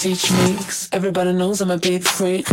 teach me, cause everybody knows I'm a big freak.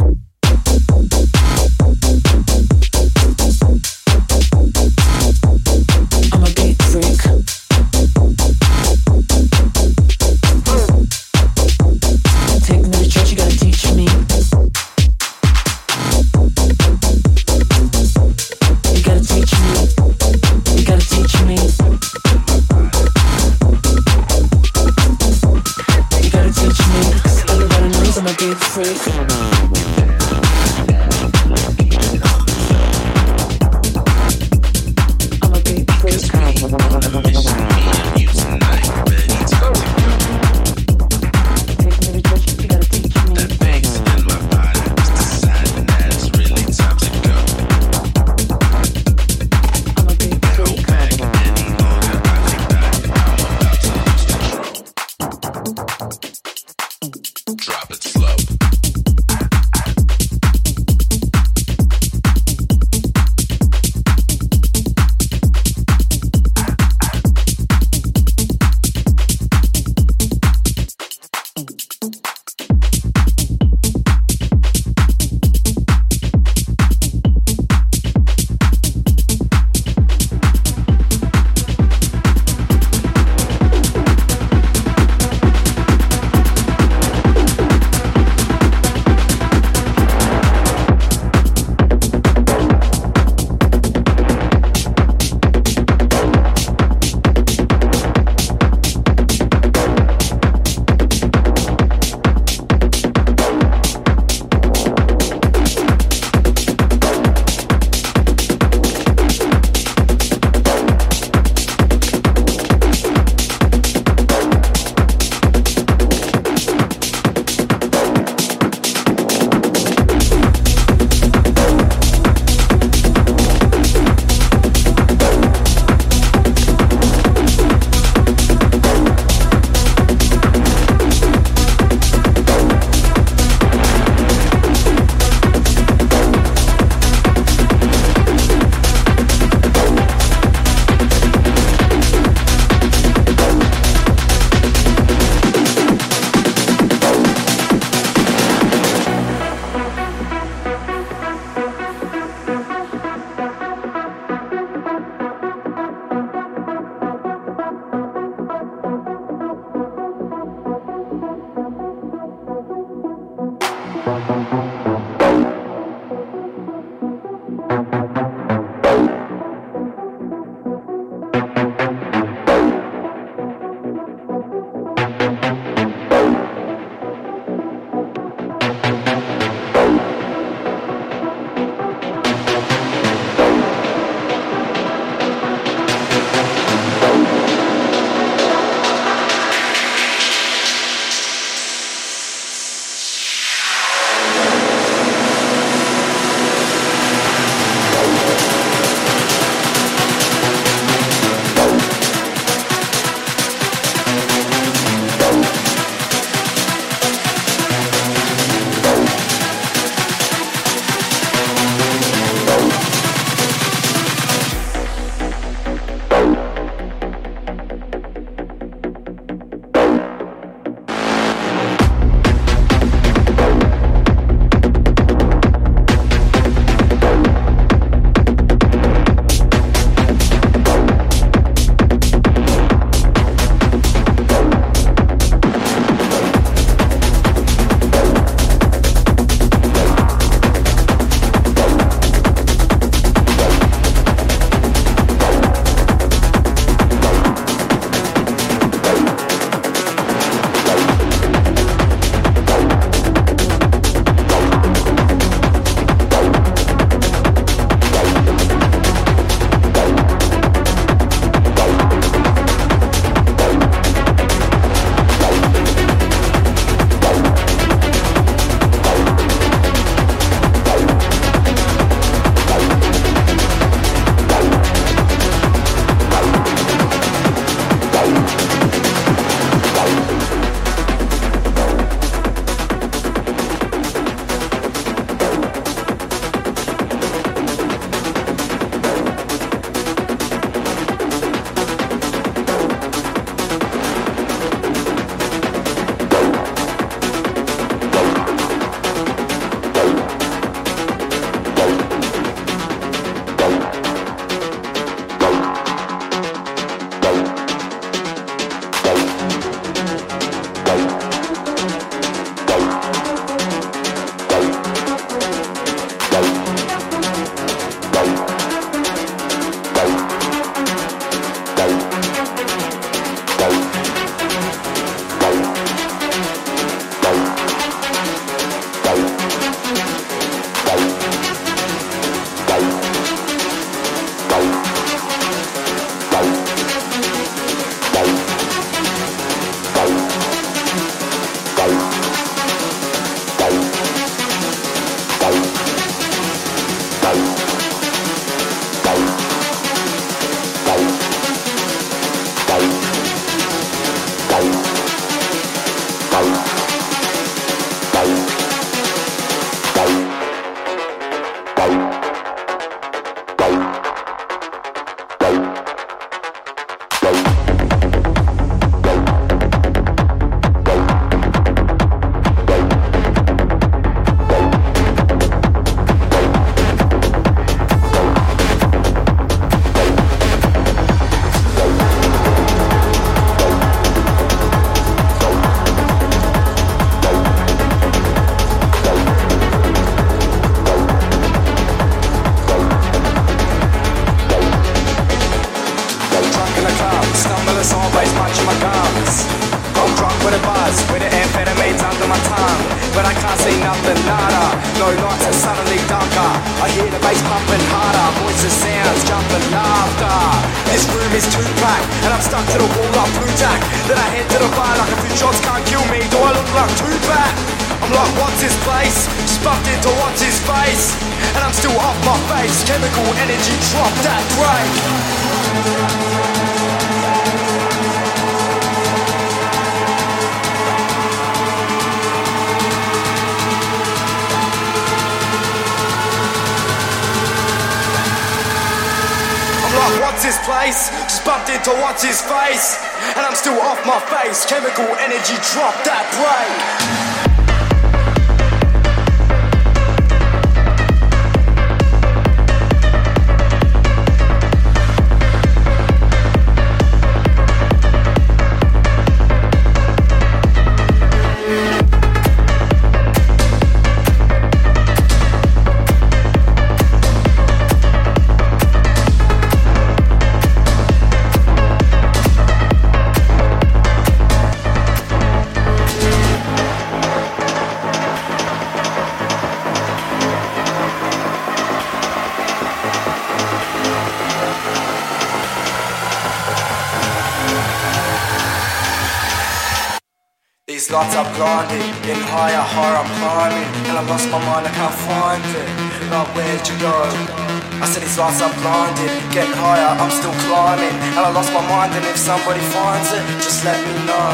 Lights are blinded, getting higher, I'm still climbing. And I lost my mind and if somebody finds it, just let me know.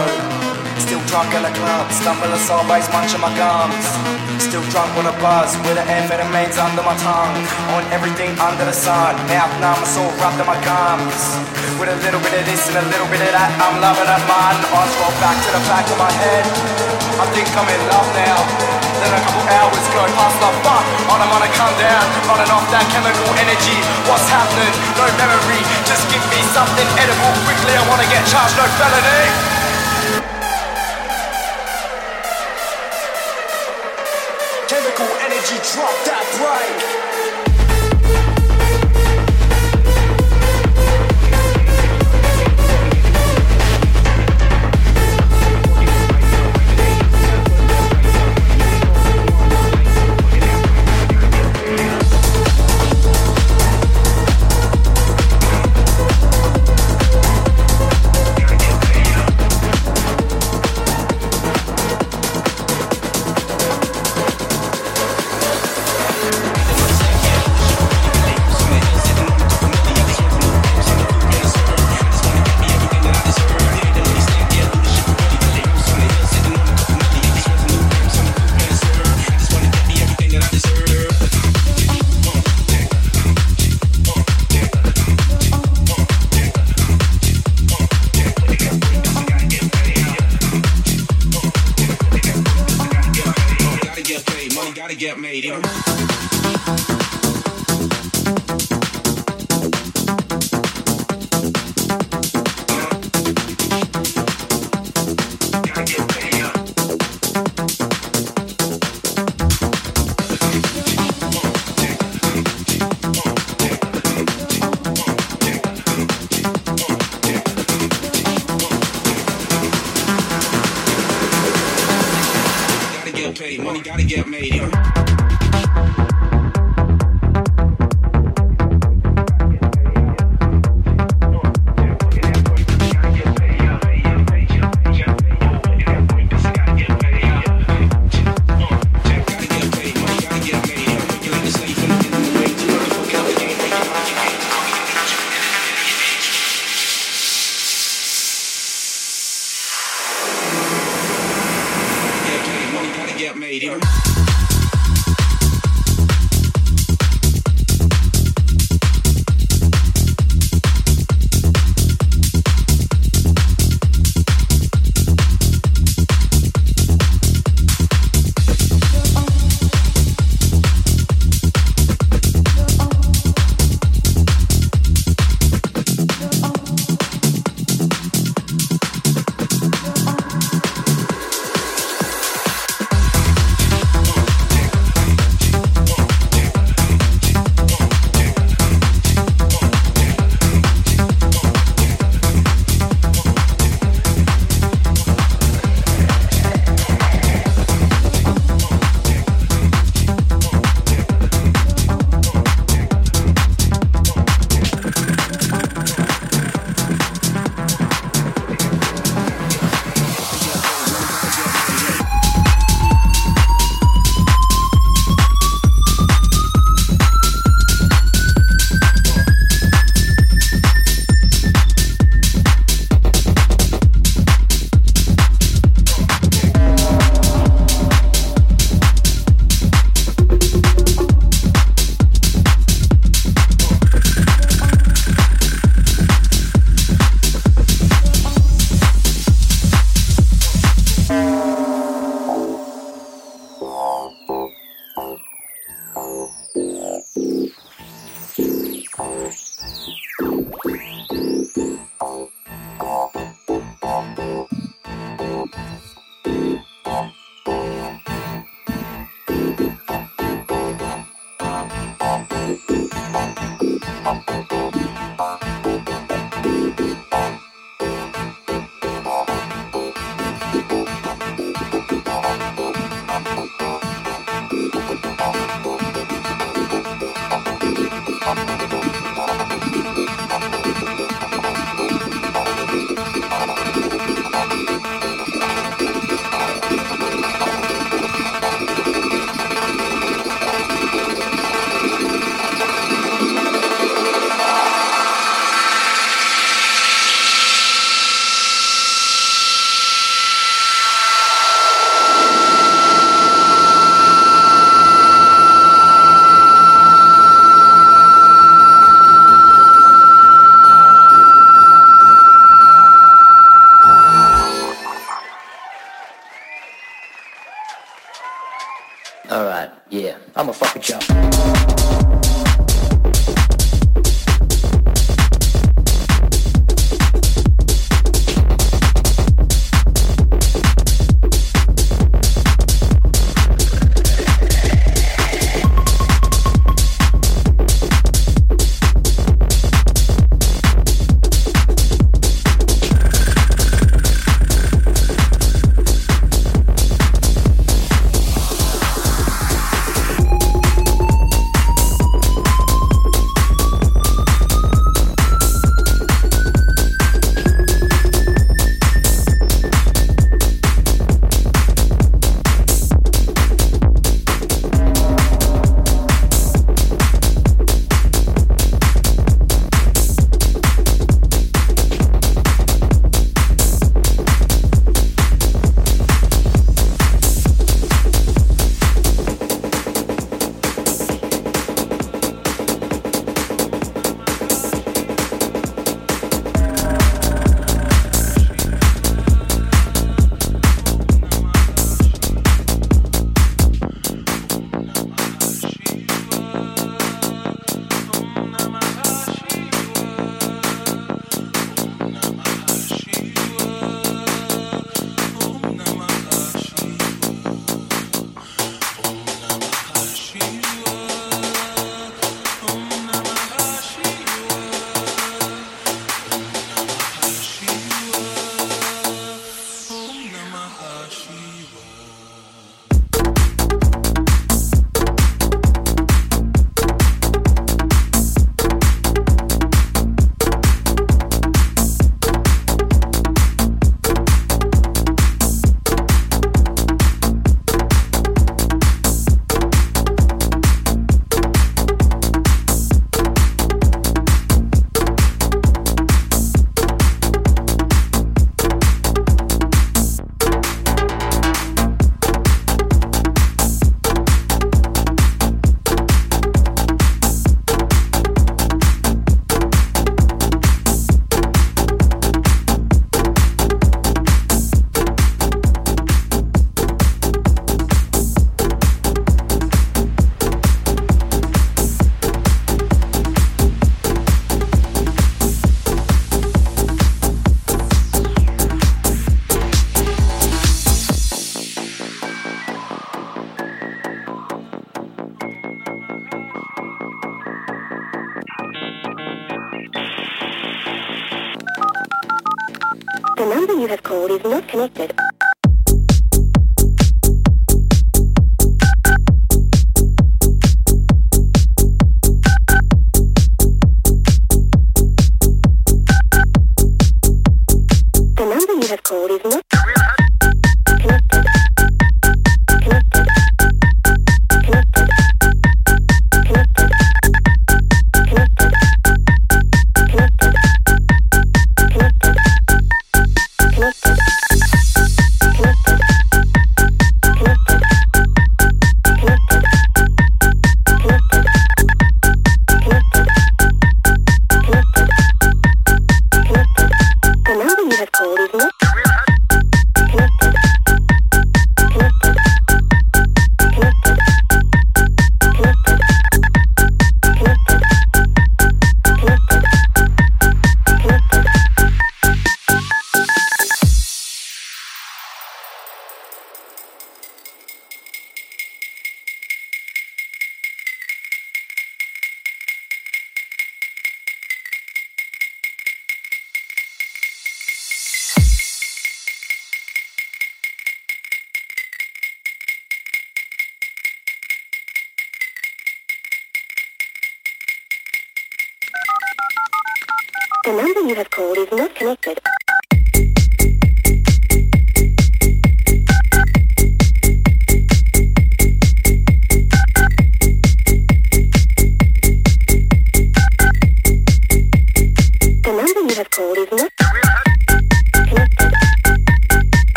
Still drunk in the club, stumbling sideways, munching my gums. Still drunk with a buzz, with the amphetamines under my tongue. On everything under the sun, mouth numb, it's all rubbed in my gums. With a little bit of this and a little bit of that, I'm loving it man. Eyes roll back to the back of my head. I think I'm in love now Then a couple hours go past the fuck. On I'm gonna come down, running off that chemical energy. What's happening? No memory, just give me something edible quickly. I wanna get charged, no felony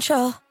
control.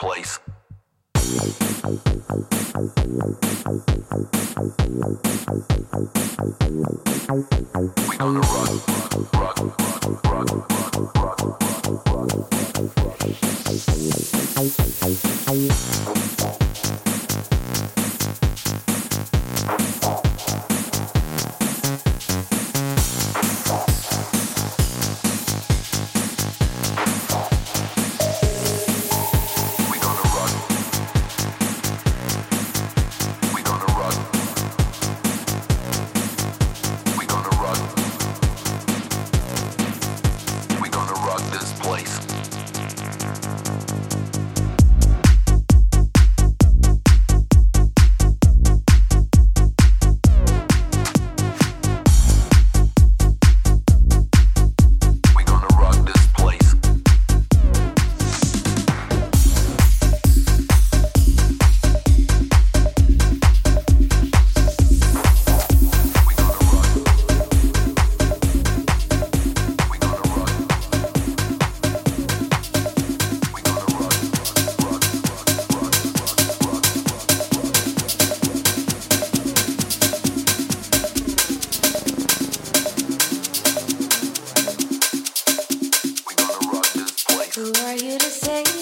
place. We gonna rock, rock, rock, rock, rock, rock, rock, rock. the same.